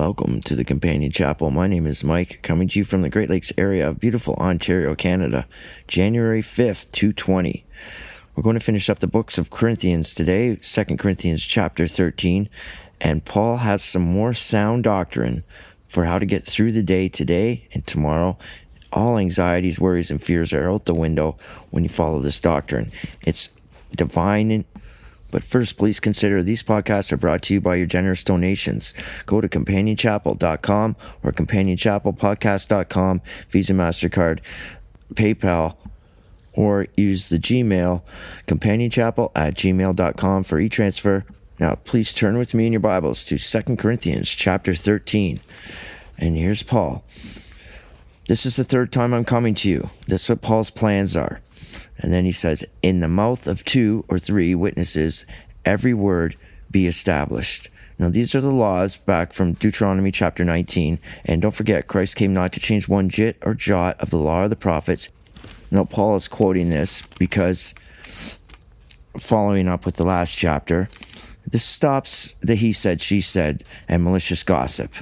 Welcome to the Companion Chapel. My name is Mike, coming to you from the Great Lakes area of beautiful Ontario, Canada, January 5th, 220. We're going to finish up the books of Corinthians today, 2 Corinthians chapter 13, and Paul has some more sound doctrine for how to get through the day today and tomorrow. All anxieties, worries, and fears are out the window when you follow this doctrine. It's divine but first, please consider these podcasts are brought to you by your generous donations. Go to companionchapel.com or companionchapelpodcast.com, Visa, MasterCard, PayPal, or use the Gmail, companionchapel at gmail.com for e-transfer. Now, please turn with me in your Bibles to 2 Corinthians chapter 13. And here's Paul. This is the third time I'm coming to you. That's what Paul's plans are. And then he says, In the mouth of two or three witnesses, every word be established. Now, these are the laws back from Deuteronomy chapter 19. And don't forget, Christ came not to change one jot or jot of the law of the prophets. Now, Paul is quoting this because, following up with the last chapter, this stops the he said, she said, and malicious gossip.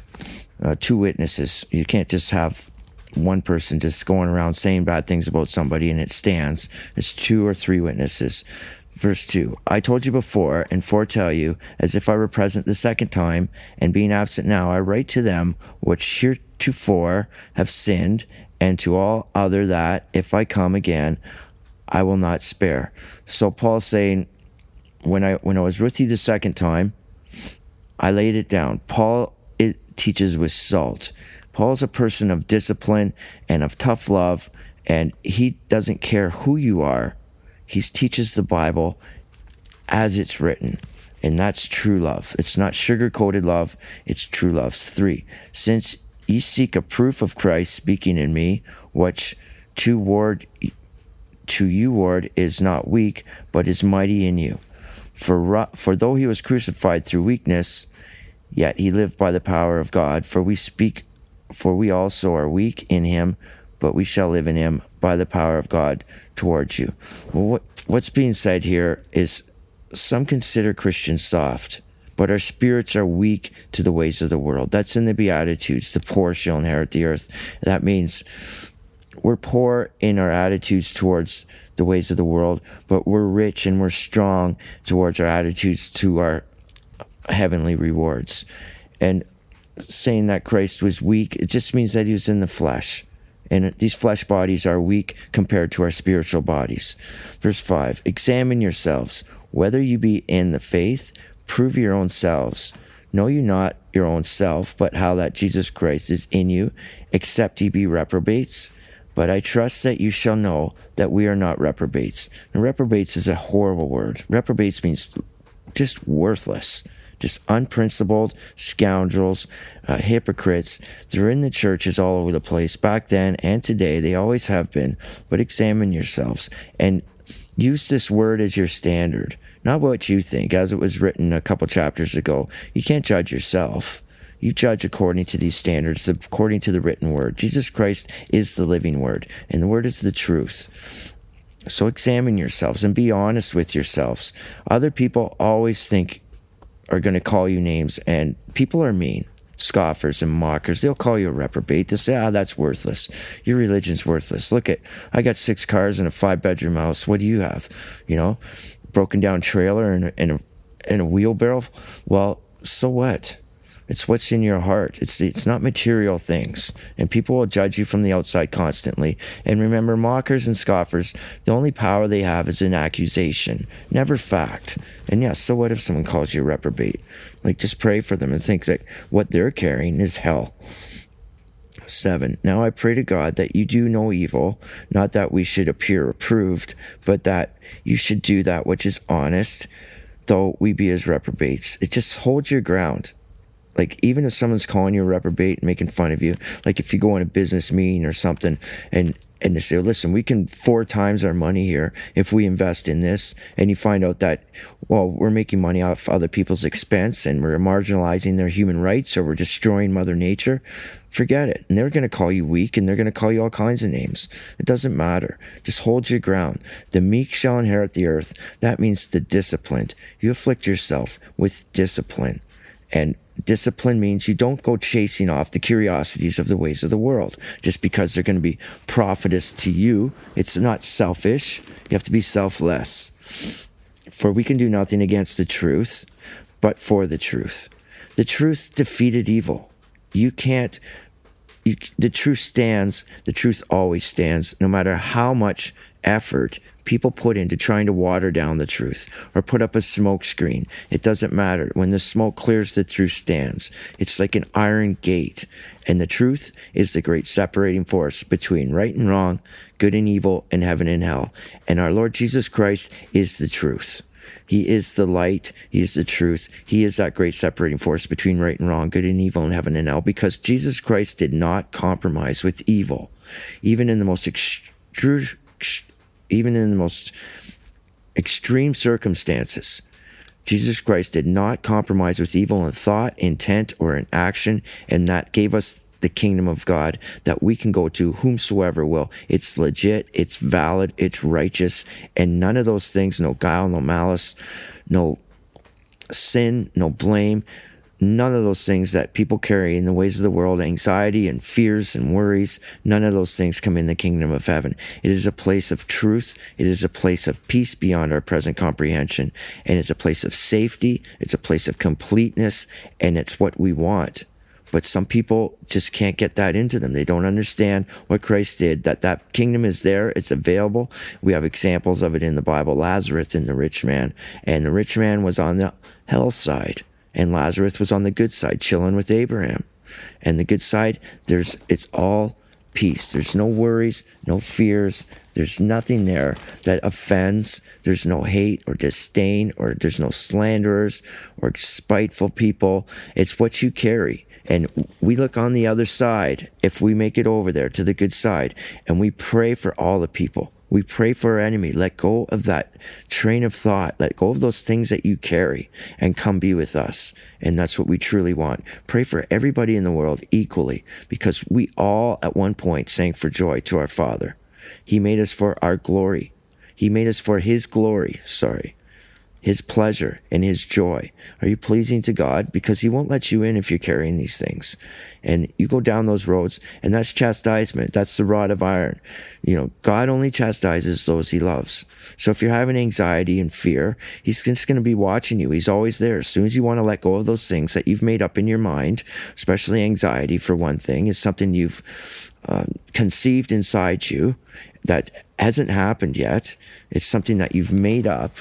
Uh, two witnesses. You can't just have one person just going around saying bad things about somebody and it stands. It's two or three witnesses. Verse 2 I told you before and foretell you, as if I were present the second time, and being absent now, I write to them which heretofore have sinned, and to all other that, if I come again, I will not spare. So Paul's saying, when I when I was with you the second time, I laid it down. Paul it teaches with salt. Paul's a person of discipline and of tough love, and he doesn't care who you are. He teaches the Bible as it's written. And that's true love. It's not sugar coated love, it's true love. Three, since ye seek a proof of Christ speaking in me, which to ward to you ward is not weak, but is mighty in you. For, for though he was crucified through weakness, yet he lived by the power of God. For we speak for we also are weak in him, but we shall live in him by the power of God towards you. Well, what, what's being said here is some consider Christians soft, but our spirits are weak to the ways of the world. That's in the Beatitudes. The poor shall inherit the earth. That means we're poor in our attitudes towards the ways of the world, but we're rich and we're strong towards our attitudes to our heavenly rewards. And saying that Christ was weak, it just means that he was in the flesh. And these flesh bodies are weak compared to our spiritual bodies. Verse 5 Examine yourselves, whether you be in the faith, prove your own selves. Know you not your own self, but how that Jesus Christ is in you, except ye be reprobates. But I trust that you shall know that we are not reprobates. And reprobates is a horrible word. Reprobates means just worthless just unprincipled scoundrels, uh, hypocrites. They're in the churches all over the place back then and today. They always have been. But examine yourselves and use this word as your standard, not what you think, as it was written a couple chapters ago. You can't judge yourself. You judge according to these standards, according to the written word. Jesus Christ is the living word, and the word is the truth. So examine yourselves and be honest with yourselves. Other people always think are going to call you names, and people are mean. Scoffers and mockers, they'll call you a reprobate. They'll say, ah, that's worthless. Your religion's worthless. Look at, I got six cars and a five bedroom house. What do you have? You know, broken down trailer and, and, a, and a wheelbarrow. Well, so what? It's what's in your heart. It's it's not material things. And people will judge you from the outside constantly. And remember, mockers and scoffers, the only power they have is an accusation, never fact. And yes, so what if someone calls you a reprobate? Like just pray for them and think that what they're carrying is hell. 7. Now I pray to God that you do no evil, not that we should appear approved, but that you should do that which is honest, though we be as reprobates. It just holds your ground. Like even if someone's calling you a reprobate and making fun of you, like if you go on a business meeting or something and and they say, listen, we can four times our money here if we invest in this. And you find out that, well, we're making money off other people's expense and we're marginalizing their human rights or we're destroying Mother Nature. Forget it. And they're going to call you weak and they're going to call you all kinds of names. It doesn't matter. Just hold your ground. The meek shall inherit the earth. That means the disciplined. You afflict yourself with discipline And discipline means you don't go chasing off the curiosities of the ways of the world just because they're going to be profitous to you. It's not selfish. You have to be selfless. For we can do nothing against the truth, but for the truth. The truth defeated evil. You can't, you, the truth stands, the truth always stands, no matter how much effort people put into trying to water down the truth or put up a smoke screen. It doesn't matter. When the smoke clears, the truth stands. It's like an iron gate. And the truth is the great separating force between right and wrong, good and evil, and heaven and hell. And our Lord Jesus Christ is the truth. He is the light. He is the truth. He is that great separating force between right and wrong, good and evil, and heaven and hell, because Jesus Christ did not compromise with evil, even in the most extreme even in the most extreme circumstances. Jesus Christ did not compromise with evil in thought, intent, or in action, and that gave us the kingdom of God that we can go to whomsoever will. It's legit, it's valid, it's righteous, and none of those things no guile, no malice, no sin, no blame, None of those things that people carry in the ways of the world, anxiety and fears and worries, none of those things come in the kingdom of heaven. It is a place of truth. It is a place of peace beyond our present comprehension. And it's a place of safety. It's a place of completeness. And it's what we want. But some people just can't get that into them. They don't understand what Christ did, that that kingdom is there. It's available. We have examples of it in the Bible. Lazarus and the rich man. And the rich man was on the hell side and Lazarus was on the good side, chilling with Abraham. And the good side, there's it's all peace. There's no worries, no fears. There's nothing there that offends. There's no hate or disdain, or there's no slanderers or spiteful people. It's what you carry. And we look on the other side, if we make it over there to the good side, and we pray for all the people. We pray for our enemy. Let go of that train of thought. Let go of those things that you carry and come be with us. And that's what we truly want. Pray for everybody in the world equally because we all at one point sang for joy to our Father. He made us for our glory. He made us for His glory. Sorry his pleasure and his joy? Are you pleasing to God? Because he won't let you in if you're carrying these things. And you go down those roads and that's chastisement. That's the rod of iron. You know, God only chastises those he loves. So if you're having anxiety and fear, he's just going to be watching you. He's always there. As soon as you want to let go of those things that you've made up in your mind, especially anxiety for one thing is something you've uh, conceived inside you that hasn't happened yet. It's something that you've made up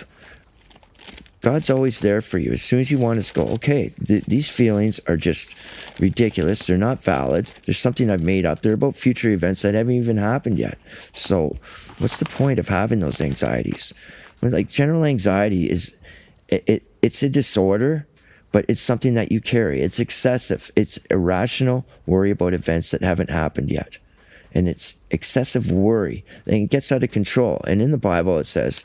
God's always there for you. As soon as you want to go, okay, th- these feelings are just ridiculous. They're not valid. There's something I've made up. They're about future events that haven't even happened yet. So, what's the point of having those anxieties? Like general anxiety is, it, it it's a disorder, but it's something that you carry. It's excessive. It's irrational worry about events that haven't happened yet. And it's excessive worry. And it gets out of control. And in the Bible, it says,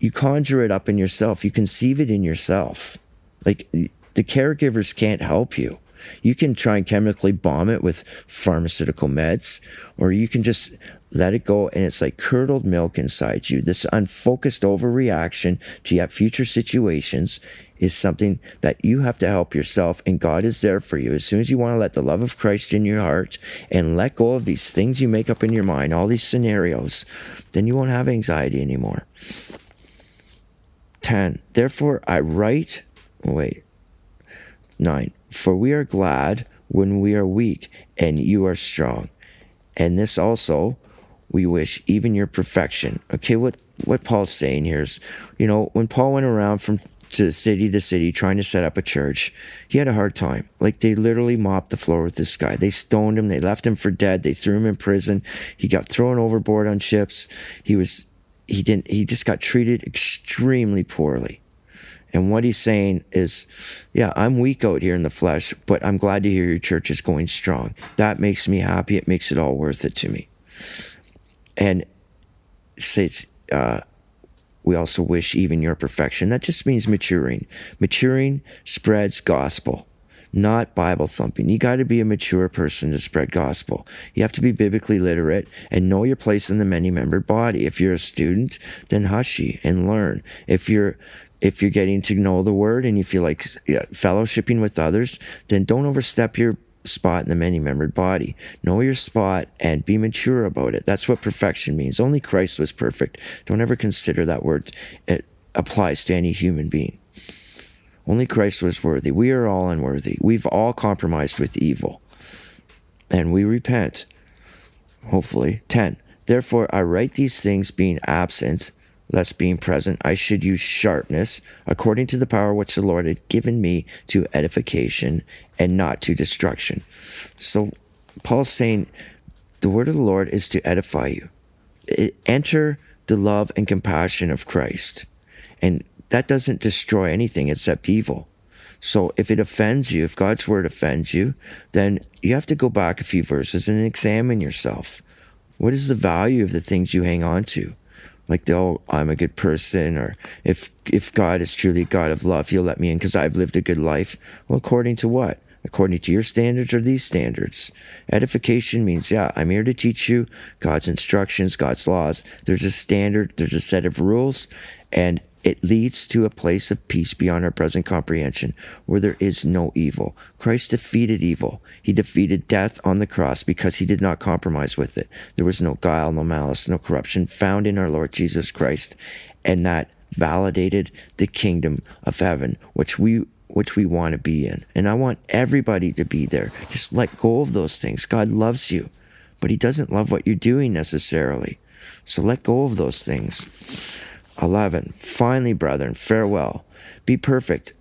you conjure it up in yourself. You conceive it in yourself. Like the caregivers can't help you. You can try and chemically bomb it with pharmaceutical meds, or you can just let it go and it's like curdled milk inside you. This unfocused overreaction to yet future situations is something that you have to help yourself and God is there for you. As soon as you want to let the love of Christ in your heart and let go of these things you make up in your mind, all these scenarios, then you won't have anxiety anymore. 10. Therefore I write, wait, 9. For we are glad when we are weak and you are strong. And this also we wish even your perfection. Okay, what, what Paul's saying here is, you know, when Paul went around from to city to city trying to set up a church, he had a hard time. Like they literally mopped the floor with this guy. They stoned him. They left him for dead. They threw him in prison. He got thrown overboard on ships. He was he didn't he just got treated extremely poorly. And what he's saying is yeah i'm weak out here in the flesh but i'm glad to hear your church is going strong. That makes me happy. It makes it all worth it to me. And says uh, we also wish even your perfection. That just means maturing. Maturing spreads gospel not Bible thumping. You got to be a mature person to spread gospel. You have to be biblically literate and know your place in the many membered body. If you're a student, then hushy and learn. If you're if you're getting to know the word and you feel like fellowshipping with others, then don't overstep your spot in the many membered body. Know your spot and be mature about it. That's what perfection means. Only Christ was perfect. Don't ever consider that word. It applies to any human being. Only Christ was worthy. We are all unworthy. We've all compromised with evil. And we repent. Hopefully. 10. Therefore, I write these things being absent lest being present, I should use sharpness according to the power which the Lord had given me to edification and not to destruction. So Paul's saying the word of the Lord is to edify you. Enter the love and compassion of Christ. And that doesn't destroy anything except evil. So if it offends you, if God's word offends you, then you have to go back a few verses and examine yourself. What is the value of the things you hang on to? like they'll oh, i'm a good person or if if god is truly a god of love he'll let me in because i've lived a good life well according to what according to your standards or these standards edification means yeah i'm here to teach you god's instructions god's laws there's a standard there's a set of rules and it leads to a place of peace beyond our present comprehension where there is no evil. Christ defeated evil. He defeated death on the cross because he did not compromise with it. There was no guile, no malice, no corruption found in our Lord Jesus Christ. And that validated the kingdom of heaven, which we which we want to be in. And I want everybody to be there. Just let go of those things. God loves you, but he doesn't love what you're doing necessarily. So let go of those things. 11. Finally, brethren, farewell. Be perfect.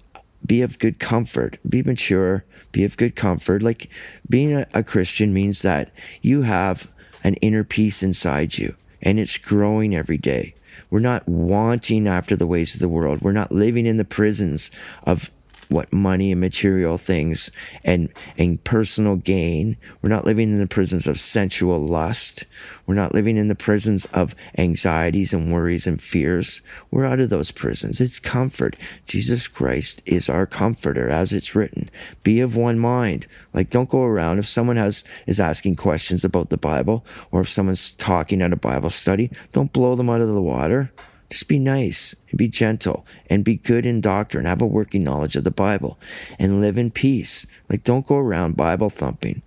Be of good comfort. Be mature. Be of good comfort. Like being a, a Christian means that you have an inner peace inside you and it's growing every day. We're not wanting after the ways of the world. We're not living in the prisons of what money and material things and and personal gain. We're not living in the prisons of sensual lust. We're not living in the prisons of anxieties and worries and fears. We're out of those prisons. It's comfort. Jesus Christ is our comforter, as it's written. Be of one mind. Like don't go around if someone has is asking questions about the Bible or if someone's talking at a Bible study, don't blow them out of the water. Just be nice and be gentle and be good in doctrine, have a working knowledge of the Bible and live in peace. Like, don't go around Bible thumping.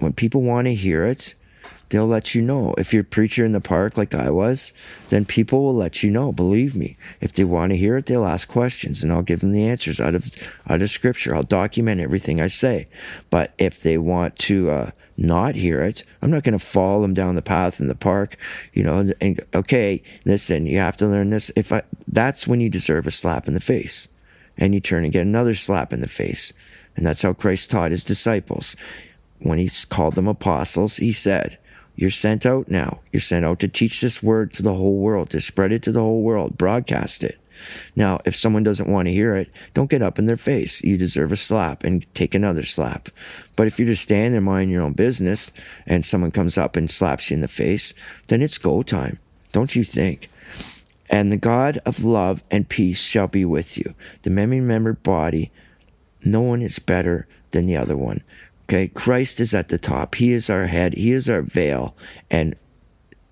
When people want to hear it, they'll let you know. If you're a preacher in the park like I was, then people will let you know. Believe me. If they want to hear it, they'll ask questions and I'll give them the answers out of out of scripture. I'll document everything I say. But if they want to uh, not hear it, I'm not going to follow them down the path in the park, you know, and okay, listen, you have to learn this. If I that's when you deserve a slap in the face. And you turn and get another slap in the face. And that's how Christ taught his disciples. When he called them apostles, he said, you're sent out now. You're sent out to teach this word to the whole world, to spread it to the whole world, broadcast it. Now, if someone doesn't want to hear it, don't get up in their face. You deserve a slap and take another slap. But if you're just standing there minding your own business and someone comes up and slaps you in the face, then it's go time. Don't you think? And the God of love and peace shall be with you. The many membered body, no one is better than the other one. Okay, Christ is at the top. He is our head. He is our veil. And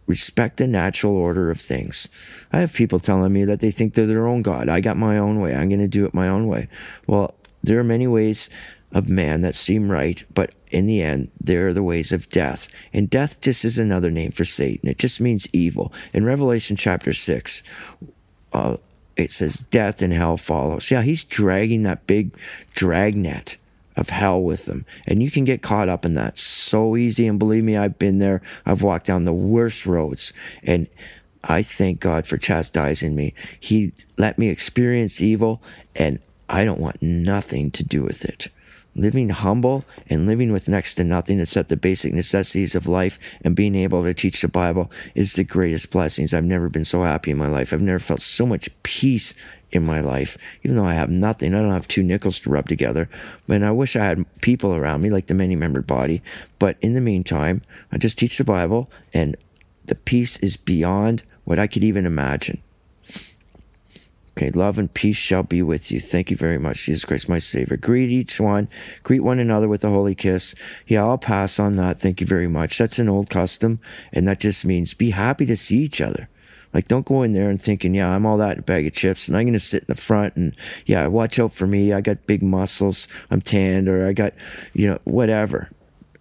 respect the natural order of things. I have people telling me that they think they're their own God. I got my own way. I'm going to do it my own way. Well, there are many ways of man that seem right, but in the end, there are the ways of death. And death just is another name for Satan. It just means evil. In Revelation chapter 6, uh, it says death and hell follows. Yeah, he's dragging that big dragnet of hell with them. And you can get caught up in that so easy. And believe me, I've been there. I've walked down the worst roads. And I thank God for chastising me. He let me experience evil, and I don't want nothing to do with it. Living humble and living with next to nothing except the basic necessities of life and being able to teach the Bible is the greatest blessings. I've never been so happy in my life. I've never felt so much peace in my life, even though I have nothing. I don't have two nickels to rub together. But I wish I had people around me like the many membered body. But in the meantime, I just teach the Bible and the peace is beyond what I could even imagine. Okay, love and peace shall be with you. Thank you very much, Jesus Christ, my Savior. Greet each one, greet one another with a holy kiss. Yeah, I'll pass on that. Thank you very much. That's an old custom, and that just means be happy to see each other. Like, don't go in there and thinking, yeah, I'm all that in a bag of chips and I'm going to sit in the front and, yeah, watch out for me. I got big muscles. I'm tanned or I got, you know, whatever.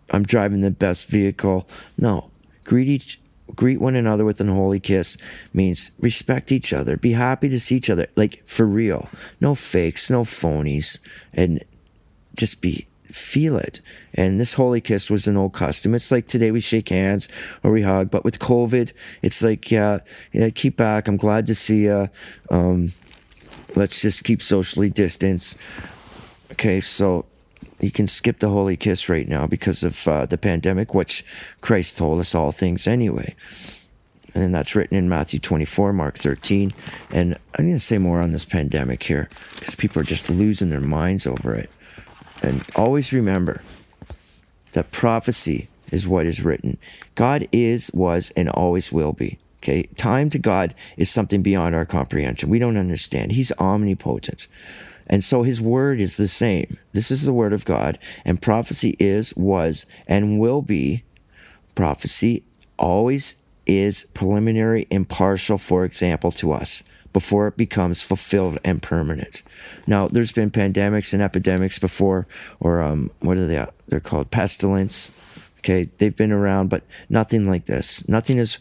I'm driving the best vehicle. No. Greet each, greet one another with an holy kiss means respect each other. Be happy to see each other. Like, for real. No fakes, no phonies. And just be feel it. And this holy kiss was an old custom. It's like today we shake hands or we hug, but with COVID, it's like, yeah, yeah keep back. I'm glad to see you. Um, let's just keep socially distance. Okay, so you can skip the holy kiss right now because of uh, the pandemic, which Christ told us all things anyway. And that's written in Matthew 24, Mark 13. And I'm going to say more on this pandemic here because people are just losing their minds over it. And always remember that prophecy is what is written. God is, was, and always will be. Okay. Time to God is something beyond our comprehension. We don't understand. He's omnipotent. And so his word is the same. This is the word of God. And prophecy is, was, and will be. Prophecy always is preliminary, impartial, for example, to us before it becomes fulfilled and permanent. Now, there's been pandemics and epidemics before, or um, what are they? They're called pestilence. Okay, they've been around, but nothing like this. Nothing has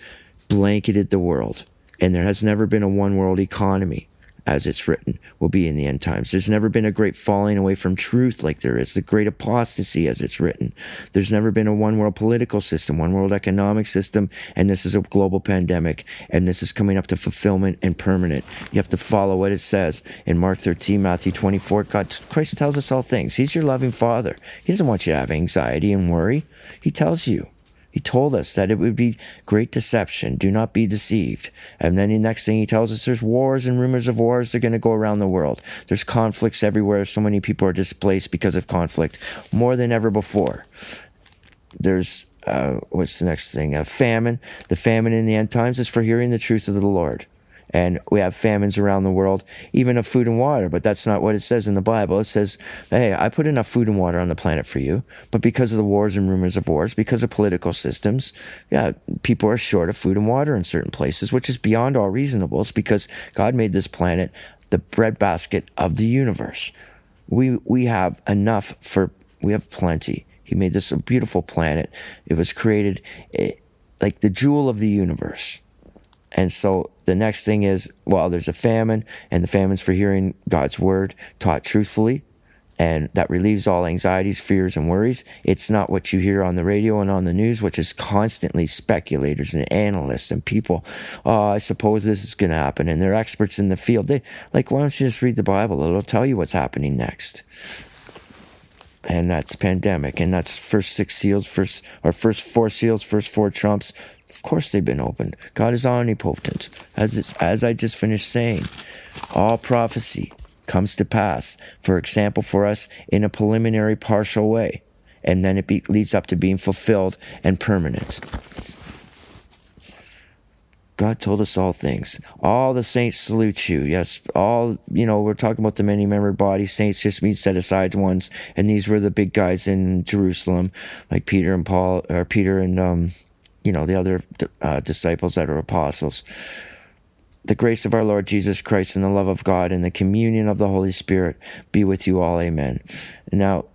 blanketed the world, and there has never been a one world economy as it's written, will be in the end times. There's never been a great falling away from truth like there is, the great apostasy as it's written. There's never been a one world political system, one world economic system, and this is a global pandemic, and this is coming up to fulfillment and permanent. You have to follow what it says in Mark 13, Matthew 24. God, Christ tells us all things. He's your loving Father. He doesn't want you to have anxiety and worry. He tells you. He told us that it would be great deception. Do not be deceived. And then the next thing he tells us there's wars and rumors of wars. They're going to go around the world. There's conflicts everywhere. So many people are displaced because of conflict more than ever before. There's, uh, what's the next thing? A famine. The famine in the end times is for hearing the truth of the Lord and we have famines around the world, even of food and water. But that's not what it says in the Bible. It says, hey, I put enough food and water on the planet for you. But because of the wars and rumors of wars, because of political systems, yeah, people are short of food and water in certain places, which is beyond all reasonable. It's because God made this planet the breadbasket of the universe. We, we have enough for, we have plenty. He made this a beautiful planet. It was created eh, like the jewel of the universe and so the next thing is, well, there's a famine, and the famine's for hearing God's word taught truthfully, and that relieves all anxieties, fears, and worries. It's not what you hear on the radio and on the news, which is constantly speculators and analysts and people. Oh, I suppose this is going to happen, and they're experts in the field. They like, why don't you just read the Bible? It'll tell you what's happening next. And that's pandemic, and that's first six seals, first or first four seals, first four trumps, of course they've been opened. God is omnipotent. As, it's as I just finished saying, all prophecy comes to pass, for example, for us in a preliminary partial way, and then it be, leads up to being fulfilled and permanent. God told us all things. All the saints salute you. Yes, all, you know, we're talking about the many membered body. Saints just mean set aside ones. And these were the big guys in Jerusalem, like Peter and Paul, or Peter and, um, you know, the other uh, disciples that are apostles. The grace of our Lord Jesus Christ and the love of God and the communion of the Holy Spirit be with you all. Amen. Now,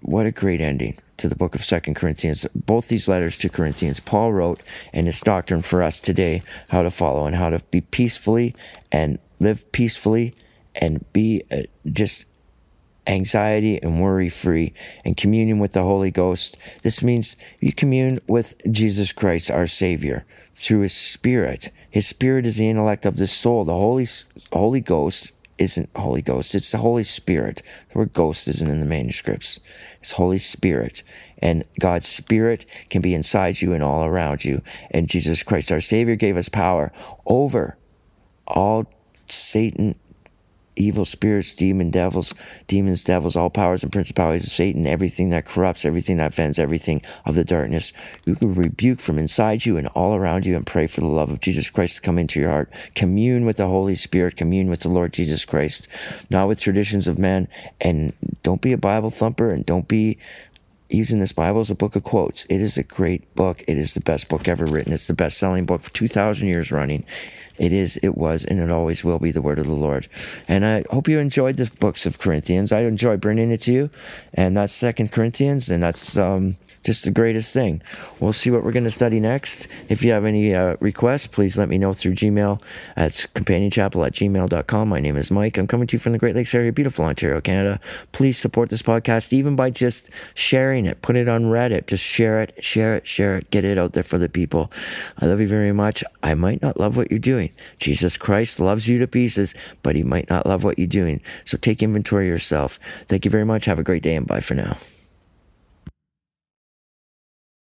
what a great ending to the book of Second Corinthians. Both these letters to Corinthians, Paul wrote, and it's doctrine for us today how to follow and how to be peacefully and live peacefully and be uh, just anxiety and worry free and communion with the Holy Ghost. This means you commune with Jesus Christ, our Savior, through His Spirit. His Spirit is the intellect of the soul. The Holy, Holy Ghost isn't Holy Ghost, it's the Holy Spirit. The word ghost isn't in the manuscripts. It's Holy Spirit. And God's Spirit can be inside you and all around you. And Jesus Christ, our Savior, gave us power over all Satan evil spirits, demon devils, demons, devils, all powers and principalities of Satan, everything that corrupts, everything that offends, everything of the darkness. You can rebuke from inside you and all around you and pray for the love of Jesus Christ to come into your heart. Commune with the Holy Spirit, commune with the Lord Jesus Christ, not with traditions of men. And don't be a Bible thumper and don't be using this Bible as a book of quotes. It is a great book. It is the best book ever written. It's the best selling book for 2,000 years running. It is, it was, and it always will be the word of the Lord. And I hope you enjoyed the books of Corinthians. I enjoy bringing it to you. And that's Second Corinthians, and that's um, just the greatest thing. We'll see what we're going to study next. If you have any uh, requests, please let me know through Gmail at companionchapel at gmail.com. My name is Mike. I'm coming to you from the Great Lakes area, beautiful Ontario, Canada. Please support this podcast even by just sharing it. Put it on Reddit. Just share it, share it, share it. Get it out there for the people. I love you very much. I might not love what you're doing. Jesus Christ loves you to pieces, but he might not love what you're doing. So take inventory yourself. Thank you very much. Have a great day and bye for now.